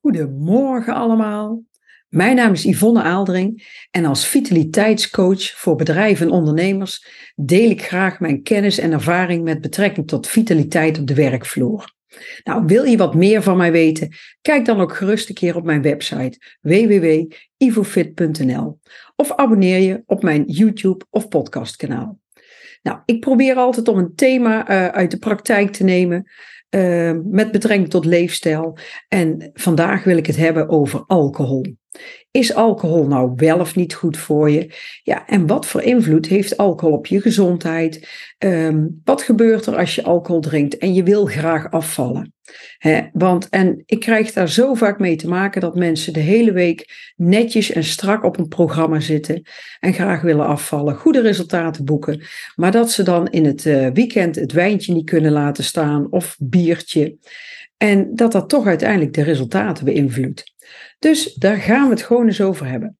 Goedemorgen allemaal. Mijn naam is Yvonne Aaldring en als vitaliteitscoach voor bedrijven en ondernemers deel ik graag mijn kennis en ervaring met betrekking tot vitaliteit op de werkvloer. Nou, wil je wat meer van mij weten? Kijk dan ook gerust een keer op mijn website www.ivofit.nl of abonneer je op mijn YouTube of podcastkanaal. Nou, ik probeer altijd om een thema uh, uit de praktijk te nemen uh, met betrekking tot leefstijl. En vandaag wil ik het hebben over alcohol. Is alcohol nou wel of niet goed voor je? Ja, en wat voor invloed heeft alcohol op je gezondheid? Um, wat gebeurt er als je alcohol drinkt en je wil graag afvallen? Want, en ik krijg daar zo vaak mee te maken dat mensen de hele week netjes en strak op een programma zitten en graag willen afvallen, goede resultaten boeken, maar dat ze dan in het uh, weekend het wijntje niet kunnen laten staan of biertje. En dat dat toch uiteindelijk de resultaten beïnvloedt. Dus daar gaan we het gewoon eens over hebben.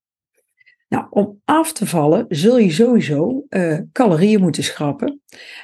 Nou, om af te vallen zul je sowieso uh, calorieën moeten schrappen.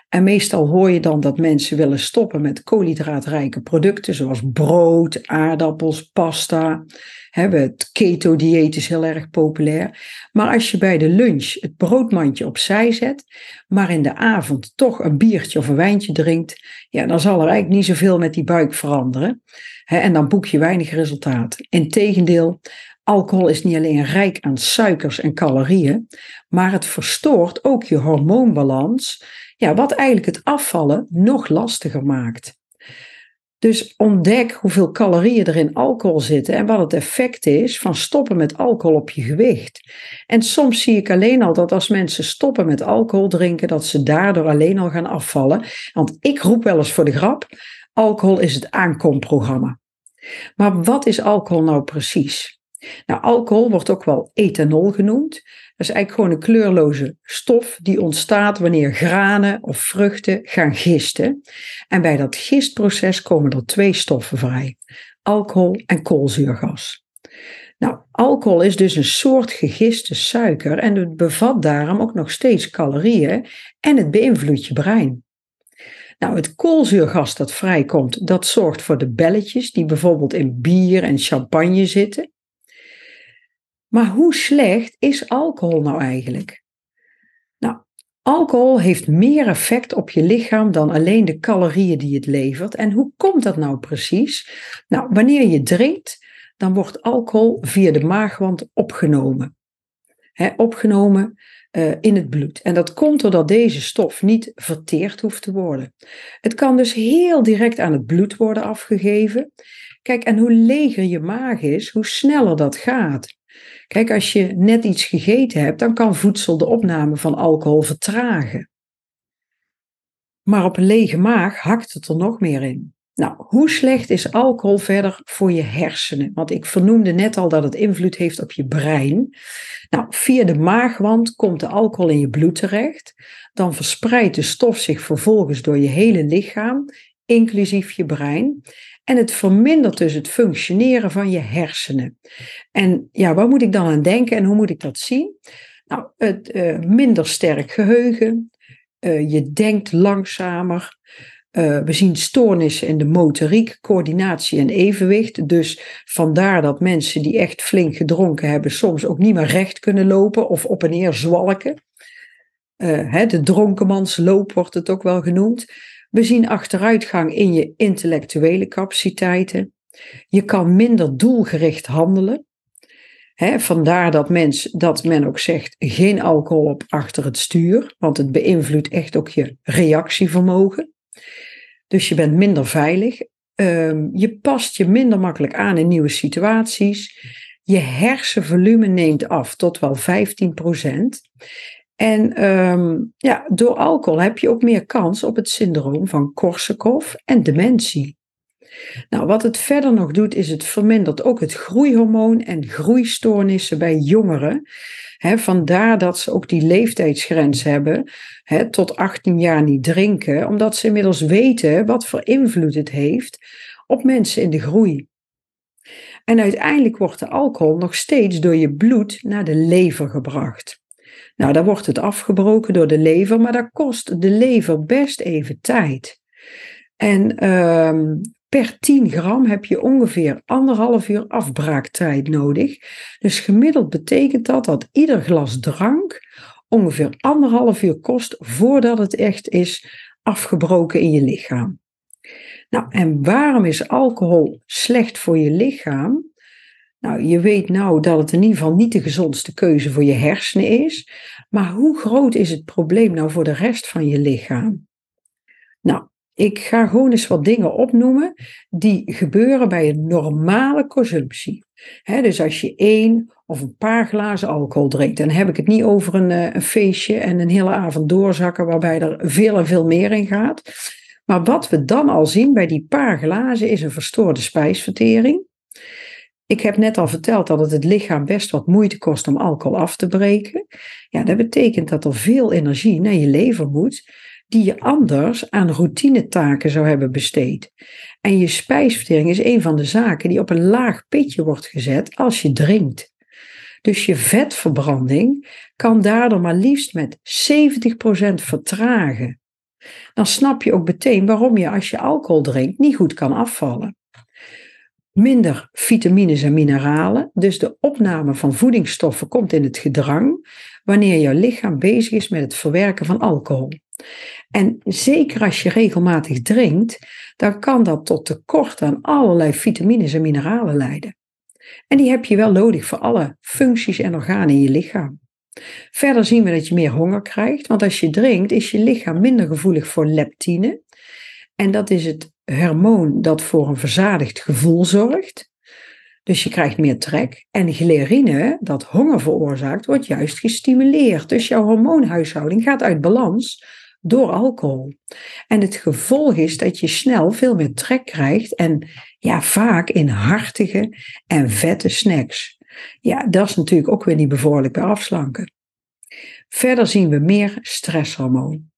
En meestal hoor je dan dat mensen willen stoppen met koolhydraatrijke producten, zoals brood, aardappels, pasta. Hebben het keto-dieet is heel erg populair. Maar als je bij de lunch het broodmandje opzij zet, maar in de avond toch een biertje of een wijntje drinkt, ja, dan zal er eigenlijk niet zoveel met die buik veranderen. en dan boek je weinig resultaat. Integendeel, Alcohol is niet alleen rijk aan suikers en calorieën, maar het verstoort ook je hormoonbalans, ja, wat eigenlijk het afvallen nog lastiger maakt. Dus ontdek hoeveel calorieën er in alcohol zitten en wat het effect is van stoppen met alcohol op je gewicht. En soms zie ik alleen al dat als mensen stoppen met alcohol drinken, dat ze daardoor alleen al gaan afvallen. Want ik roep wel eens voor de grap: alcohol is het aankomprogramma. Maar wat is alcohol nou precies? Nou, alcohol wordt ook wel ethanol genoemd. Dat is eigenlijk gewoon een kleurloze stof die ontstaat wanneer granen of vruchten gaan gisten. En bij dat gistproces komen er twee stoffen vrij: alcohol en koolzuurgas. Nou, alcohol is dus een soort gegiste suiker en het bevat daarom ook nog steeds calorieën en het beïnvloedt je brein. Nou, het koolzuurgas dat vrijkomt, dat zorgt voor de belletjes die bijvoorbeeld in bier en champagne zitten. Maar hoe slecht is alcohol nou eigenlijk? Nou, alcohol heeft meer effect op je lichaam dan alleen de calorieën die het levert. En hoe komt dat nou precies? Nou, wanneer je drinkt, dan wordt alcohol via de maagwand opgenomen. opgenomen uh, in het bloed. En dat komt doordat deze stof niet verteerd hoeft te worden. Het kan dus heel direct aan het bloed worden afgegeven. Kijk, en hoe leger je maag is, hoe sneller dat gaat. Kijk, als je net iets gegeten hebt, dan kan voedsel de opname van alcohol vertragen. Maar op een lege maag hakt het er nog meer in. Nou, hoe slecht is alcohol verder voor je hersenen? Want ik vernoemde net al dat het invloed heeft op je brein. Nou, via de maagwand komt de alcohol in je bloed terecht. Dan verspreidt de stof zich vervolgens door je hele lichaam, inclusief je brein. En het vermindert dus het functioneren van je hersenen. En ja, waar moet ik dan aan denken en hoe moet ik dat zien? Nou, het uh, minder sterk geheugen. Uh, je denkt langzamer. Uh, we zien stoornissen in de motoriek, coördinatie en evenwicht. Dus vandaar dat mensen die echt flink gedronken hebben, soms ook niet meer recht kunnen lopen of op en neer zwalken. Hè, de dronkenmansloop wordt het ook wel genoemd. We zien achteruitgang in je intellectuele capaciteiten. Je kan minder doelgericht handelen. vandaar dat, mens, dat men ook zegt: geen alcohol op achter het stuur, want het beïnvloedt echt ook je reactievermogen. Dus je bent minder veilig. Um, je past je minder makkelijk aan in nieuwe situaties. Je hersenvolume neemt af tot wel 15 en um, ja, door alcohol heb je ook meer kans op het syndroom van Korsakoff en dementie. Nou, wat het verder nog doet, is het vermindert ook het groeihormoon en groeistoornissen bij jongeren. Vandaar dat ze ook die leeftijdsgrens hebben, he, tot 18 jaar niet drinken, omdat ze inmiddels weten wat voor invloed het heeft op mensen in de groei. En uiteindelijk wordt de alcohol nog steeds door je bloed naar de lever gebracht. Nou, dan wordt het afgebroken door de lever, maar dat kost de lever best even tijd. En um, per 10 gram heb je ongeveer anderhalf uur afbraaktijd nodig. Dus gemiddeld betekent dat dat ieder glas drank ongeveer anderhalf uur kost voordat het echt is afgebroken in je lichaam. Nou, en waarom is alcohol slecht voor je lichaam? Nou, je weet nou dat het in ieder geval niet de gezondste keuze voor je hersenen is. Maar hoe groot is het probleem nou voor de rest van je lichaam? Nou, ik ga gewoon eens wat dingen opnoemen die gebeuren bij een normale consumptie. dus als je één of een paar glazen alcohol drinkt, dan heb ik het niet over een, eh, een feestje en een hele avond doorzakken waarbij er veel en veel meer in gaat. Maar wat we dan al zien bij die paar glazen is een verstoorde spijsvertering. Ik heb net al verteld dat het het lichaam best wat moeite kost om alcohol af te breken. Ja, dat betekent dat er veel energie naar je lever moet, die je anders aan routinetaken zou hebben besteed. En je spijsvertering is een van de zaken die op een laag pitje wordt gezet als je drinkt. Dus je vetverbranding kan daardoor maar liefst met 70% vertragen. Dan snap je ook meteen waarom je als je alcohol drinkt niet goed kan afvallen minder vitamines en mineralen. Dus de opname van voedingsstoffen komt in het gedrang wanneer jouw lichaam bezig is met het verwerken van alcohol. En zeker als je regelmatig drinkt, dan kan dat tot tekort aan allerlei vitamines en mineralen leiden. En die heb je wel nodig voor alle functies en organen in je lichaam. Verder zien we dat je meer honger krijgt, want als je drinkt is je lichaam minder gevoelig voor leptine. En dat is het hormoon dat voor een verzadigd gevoel zorgt. Dus je krijgt meer trek. En glerine, dat honger veroorzaakt, wordt juist gestimuleerd. Dus jouw hormoonhuishouding gaat uit balans door alcohol. En het gevolg is dat je snel veel meer trek krijgt en ja, vaak in hartige en vette snacks. Ja, dat is natuurlijk ook weer niet bevorderlijk bij afslanken. Verder zien we meer stresshormoon.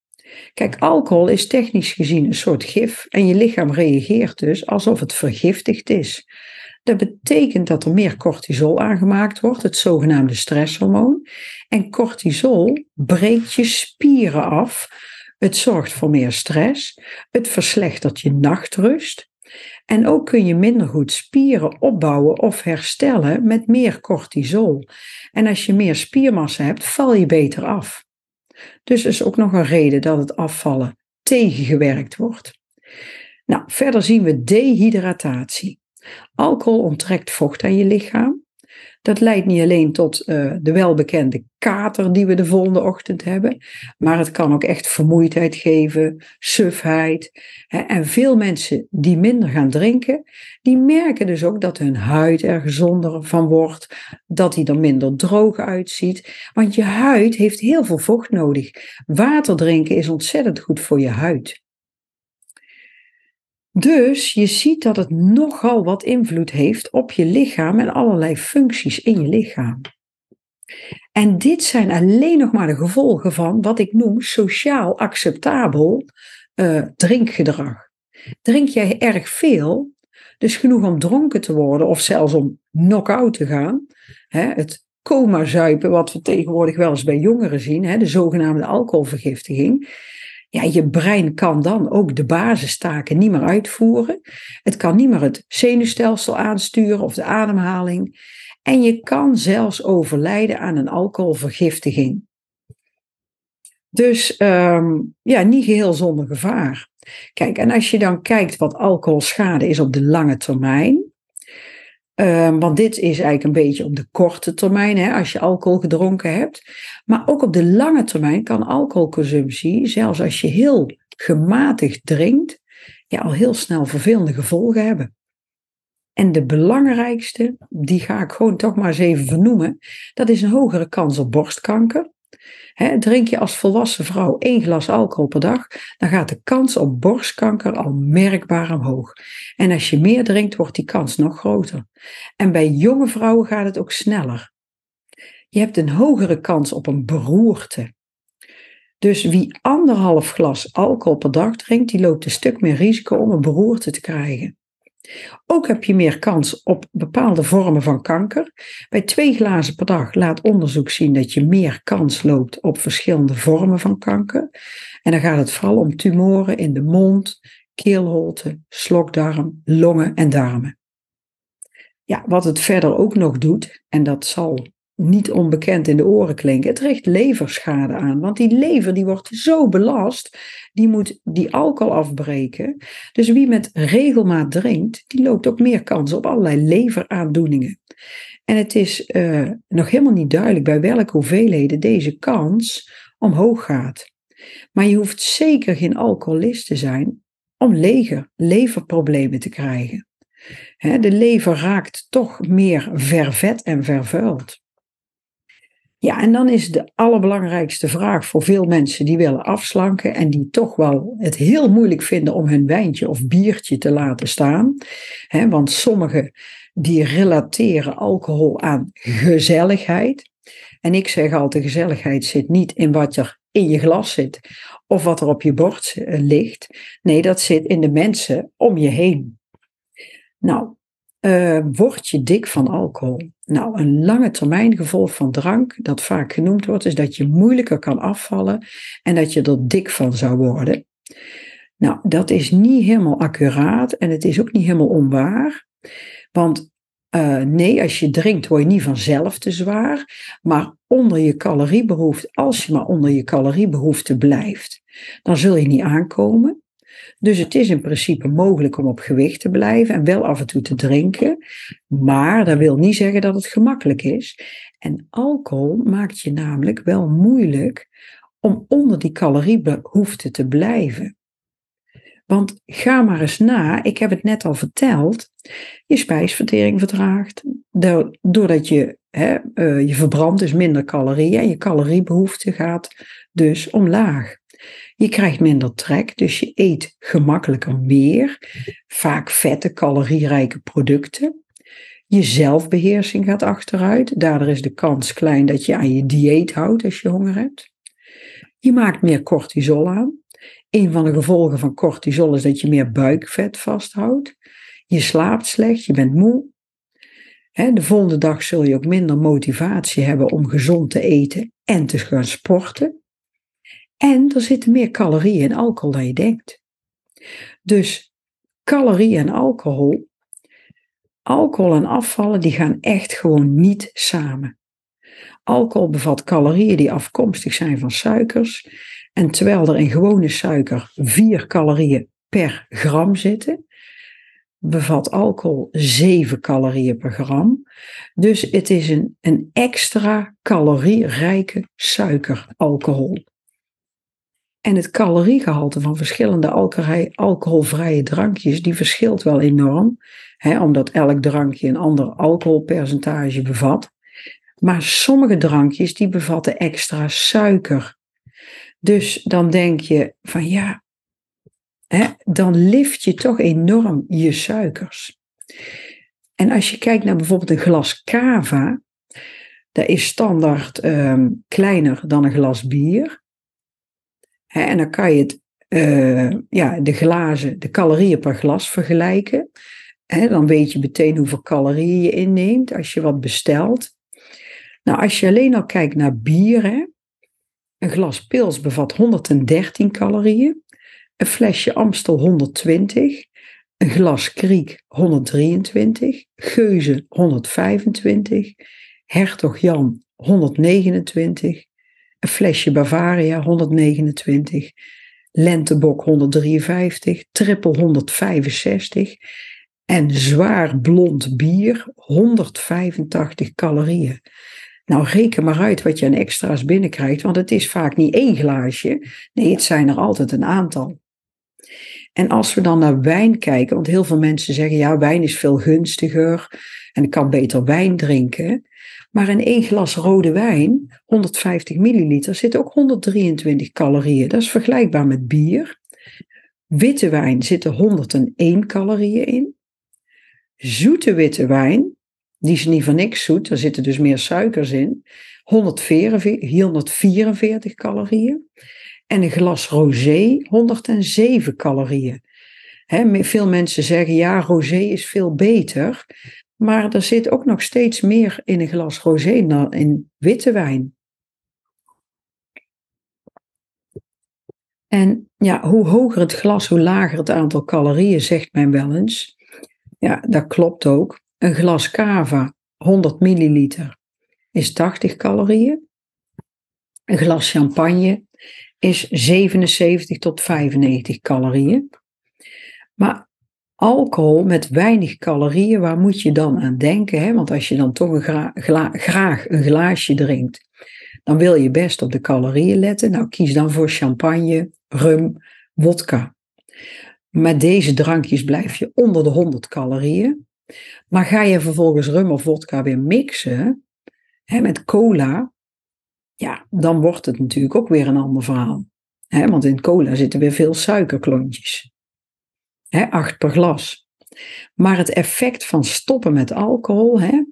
Kijk, alcohol is technisch gezien een soort gif en je lichaam reageert dus alsof het vergiftigd is. Dat betekent dat er meer cortisol aangemaakt wordt, het zogenaamde stresshormoon. En cortisol breekt je spieren af. Het zorgt voor meer stress. Het verslechtert je nachtrust. En ook kun je minder goed spieren opbouwen of herstellen met meer cortisol. En als je meer spiermassa hebt, val je beter af. Dus is ook nog een reden dat het afvallen tegengewerkt wordt. Nou, verder zien we dehydratatie. Alcohol onttrekt vocht aan je lichaam. Dat leidt niet alleen tot uh, de welbekende kater die we de volgende ochtend hebben, maar het kan ook echt vermoeidheid geven, sufheid. Hè. En veel mensen die minder gaan drinken, die merken dus ook dat hun huid er gezonder van wordt, dat hij er minder droog uitziet. Want je huid heeft heel veel vocht nodig. Water drinken is ontzettend goed voor je huid. Dus je ziet dat het nogal wat invloed heeft op je lichaam en allerlei functies in je lichaam. En dit zijn alleen nog maar de gevolgen van wat ik noem sociaal acceptabel uh, drinkgedrag. Drink jij erg veel, dus genoeg om dronken te worden of zelfs om knock-out te gaan, hè, het coma-zuipen, wat we tegenwoordig wel eens bij jongeren zien, hè, de zogenaamde alcoholvergiftiging, ja, je brein kan dan ook de basistaken niet meer uitvoeren. Het kan niet meer het zenuwstelsel aansturen of de ademhaling. En je kan zelfs overlijden aan een alcoholvergiftiging. Dus um, ja, niet geheel zonder gevaar. Kijk, en als je dan kijkt wat alcoholschade is op de lange termijn, Um, want dit is eigenlijk een beetje op de korte termijn, hè, als je alcohol gedronken hebt. Maar ook op de lange termijn kan alcoholconsumptie, zelfs als je heel gematigd drinkt, ja, al heel snel vervelende gevolgen hebben. En de belangrijkste, die ga ik gewoon toch maar eens even vernoemen, dat is een hogere kans op borstkanker, drink je als volwassen vrouw één glas alcohol per dag, dan gaat de kans op borstkanker al merkbaar omhoog. En als je meer drinkt, wordt die kans nog groter. En bij jonge vrouwen gaat het ook sneller. Je hebt een hogere kans op een beroerte. Dus wie anderhalf glas alcohol per dag drinkt, die loopt een stuk meer risico om een beroerte te krijgen. Ook heb je meer kans op bepaalde vormen van kanker. Bij twee glazen per dag laat onderzoek zien dat je meer kans loopt op verschillende vormen van kanker. En dan gaat het vooral om tumoren in de mond, keelholte, slokdarm, longen en darmen. Ja, wat het verder ook nog doet, en dat zal niet onbekend in de oren klinken, het richt leverschade aan. Want die lever die wordt zo belast, die moet die alcohol afbreken. Dus wie met regelmaat drinkt, die loopt ook meer kans op allerlei leveraandoeningen. En het is uh, nog helemaal niet duidelijk bij welke hoeveelheden deze kans omhoog gaat. Maar je hoeft zeker geen alcoholist te zijn om leger, leverproblemen te krijgen. de lever raakt toch meer vervet en vervuild. Ja, en dan is de allerbelangrijkste vraag voor veel mensen die willen afslanken en die toch wel het heel moeilijk vinden om hun wijntje of biertje te laten staan. want sommigen die relateren alcohol aan gezelligheid. En ik zeg altijd, gezelligheid zit niet in wat er in je glas zit of wat er op je bord eh, ligt. Nee, dat zit in de mensen om je heen. Nou, uh, word je dik van alcohol? Nou, een lange termijn gevolg van drank, dat vaak genoemd wordt, is dat je moeilijker kan afvallen en dat je er dik van zou worden. Nou, dat is niet helemaal accuraat en het is ook niet helemaal onwaar. Want uh, nee, als je drinkt word je niet vanzelf te zwaar, maar onder je caloriebehoefte, als je maar onder je caloriebehoefte blijft, dan zul je niet aankomen. Dus het is in principe mogelijk om op gewicht te blijven en wel af en toe te drinken. Maar dat wil niet zeggen dat het gemakkelijk is. En alcohol maakt je namelijk wel moeilijk om onder die caloriebehoefte te blijven. Want ga maar eens na, ik heb het net al verteld, je spijsvertering vertraagt. Doordat je, hè, uh, je verbrandt dus minder calorieën en je caloriebehoefte gaat dus omlaag. Je krijgt minder trek, dus je eet gemakkelijker meer, vaak vette, calorierijke producten. Je zelfbeheersing gaat achteruit. Daardoor is de kans klein dat je aan je dieet houdt als je honger hebt. Je maakt meer cortisol aan. Een van de gevolgen van cortisol is dat je meer buikvet vasthoudt. Je slaapt slecht, je bent moe. de volgende dag zul je ook minder motivatie hebben om gezond te eten en te gaan sporten. En er zitten meer calorieën in alcohol dan je denkt. Dus calorieën en alcohol, alcohol en afvallen, die gaan echt gewoon niet samen. Alcohol bevat calorieën die afkomstig zijn van suikers. En terwijl er in gewone suiker 4 calorieën per gram zitten, bevat alcohol 7 calorieën per gram. Dus het is een, een extra calorierijke suikeralcohol. En het caloriegehalte van verschillende alcoholvrije drankjes, die verschilt wel enorm, hè, omdat elk drankje een ander alcoholpercentage bevat. Maar sommige drankjes die bevatten extra suiker. Dus dan denk je van ja, hè, dan lift je toch enorm je suikers. En als je kijkt naar bijvoorbeeld een glas cava, dat is standaard um, kleiner dan een glas bier en dan kan je het, uh, ja, de glazen, de calorieën per glas vergelijken. dan weet je meteen hoeveel calorieën je inneemt als je wat bestelt. Nou, als je alleen al kijkt naar bier, een glas pils bevat 113 calorieën, een flesje Amstel 120, een glas Kriek 123, Geuze 125, Hertog Jan 129, een flesje Bavaria 129, Lentebok 153, Triple 165 en zwaar blond bier 185 calorieën. Nou, reken maar uit wat je aan extra's binnenkrijgt, want het is vaak niet één glaasje. Nee, het zijn er altijd een aantal. En als we dan naar wijn kijken, want heel veel mensen zeggen ja, wijn is veel gunstiger en ik kan beter wijn drinken. Maar in één glas rode wijn, 150 milliliter, zit ook 123 calorieën. Dat is vergelijkbaar met bier. Witte wijn zitten 101 calorieën in. Zoete witte wijn, die is niet van niks zoet, daar zitten dus meer suikers in. 144, 144 calorieën. En een glas rosé 107 calorieën. veel mensen zeggen ja, rosé is veel beter. Maar er zit ook nog steeds meer in een glas rosé dan in witte wijn. En ja, hoe hoger het glas, hoe lager het aantal calorieën, zegt men wel eens. Ja, dat klopt ook. Een glas cava, 100 milliliter, is 80 calorieën. Een glas champagne is 77 tot 95 calorieën. Maar alcohol met weinig calorieën, waar moet je dan aan denken? Hè? Want als je dan toch een graag een glaasje drinkt, dan wil je best op de calorieën letten. Nou, kies dan voor champagne, rum, wodka. Met deze drankjes blijf je onder de 100 calorieën. Maar ga je vervolgens rum of vodka weer mixen hè, met cola, ja, dan wordt het natuurlijk ook weer een ander verhaal. Hè, want in cola zitten weer veel suikerklontjes. Hè, acht per glas. Maar het effect van stoppen met alcohol, hè,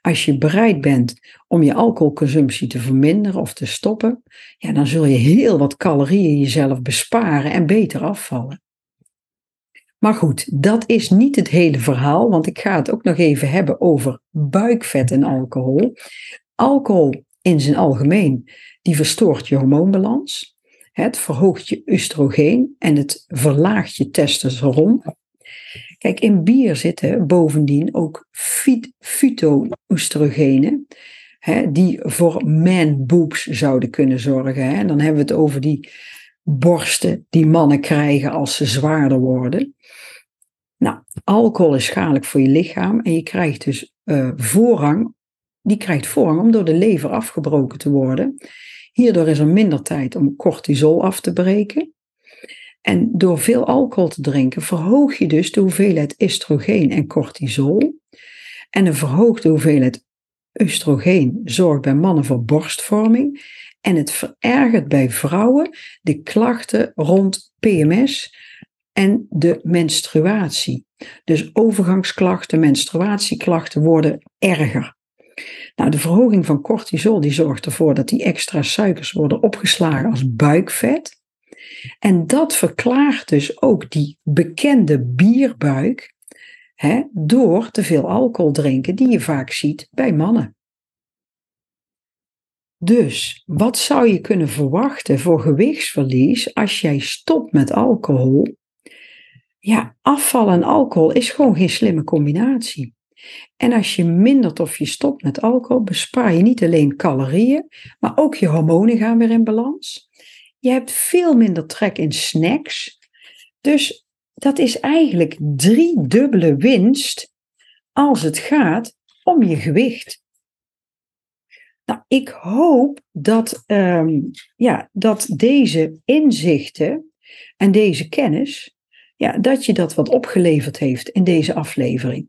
als je bereid bent om je alcoholconsumptie te verminderen of te stoppen, ja, dan zul je heel wat calorieën jezelf besparen en beter afvallen. Maar goed, dat is niet het hele verhaal, want ik ga het ook nog even hebben over buikvet en alcohol. Alcohol in zijn algemeen, die verstoort je hormoonbalans. Het verhoogt je oestrogeen en het verlaagt je testosteron. Kijk, in bier zitten bovendien ook fyto-oestrogenen, die voor man boobs zouden kunnen zorgen. Hè. En dan hebben we het over die borsten die mannen krijgen als ze zwaarder worden. Nou, alcohol is schadelijk voor je lichaam en je krijgt dus uh, voorrang. Die krijgt voorrang om door de lever afgebroken te worden. Hierdoor is er minder tijd om cortisol af te breken. En door veel alcohol te drinken verhoog je dus de hoeveelheid estrogeen en cortisol. En een verhoogde hoeveelheid oestrogeen zorgt bij mannen voor borstvorming. En het verergert bij vrouwen de klachten rond PMS en de menstruatie. Dus overgangsklachten, menstruatieklachten worden erger. Nou, de verhoging van cortisol die zorgt ervoor dat die extra suikers worden opgeslagen als buikvet. En dat verklaart dus ook die bekende bierbuik hè, door te veel alcohol drinken, die je vaak ziet bij mannen. Dus wat zou je kunnen verwachten voor gewichtsverlies als jij stopt met alcohol? Ja, afval en alcohol is gewoon geen slimme combinatie. En als je mindert of je stopt met alcohol, bespaar je niet alleen calorieën, maar ook je hormonen gaan weer in balans. Je hebt veel minder trek in snacks. Dus dat is eigenlijk drie dubbele winst als het gaat om je gewicht. Nou, ik hoop dat, um, ja, dat deze inzichten en deze kennis, ja, dat je dat wat opgeleverd heeft in deze aflevering.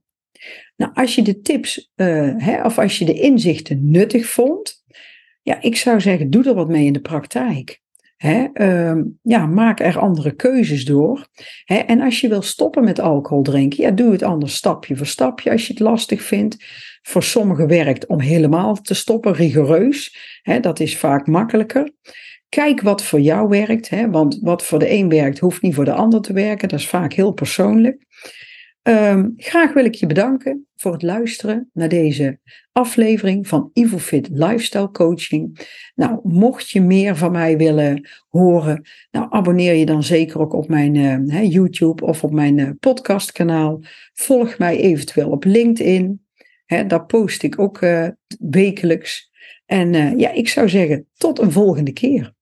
Nou, als je de tips uh, hè, of als je de inzichten nuttig vond, ja, ik zou zeggen, doe er wat mee in de praktijk. Hè, uh, ja, maak er andere keuzes door. Hè, en als je wil stoppen met alcohol drinken, ja, doe het anders stapje voor stapje als je het lastig vindt. Voor sommigen werkt om helemaal te stoppen, rigoureus. Hè, dat is vaak makkelijker. Kijk wat voor jou werkt, hè, want wat voor de een werkt, hoeft niet voor de ander te werken. Dat is vaak heel persoonlijk. Um, graag wil ik je bedanken voor het luisteren naar deze aflevering van IvoFit Lifestyle Coaching. Nou, mocht je meer van mij willen horen, nou abonneer je dan zeker ook op mijn uh, YouTube of op mijn uh, podcastkanaal. Volg mij eventueel op LinkedIn. Daar post ik ook uh, wekelijks. En ja, ik zou zeggen, tot een volgende keer.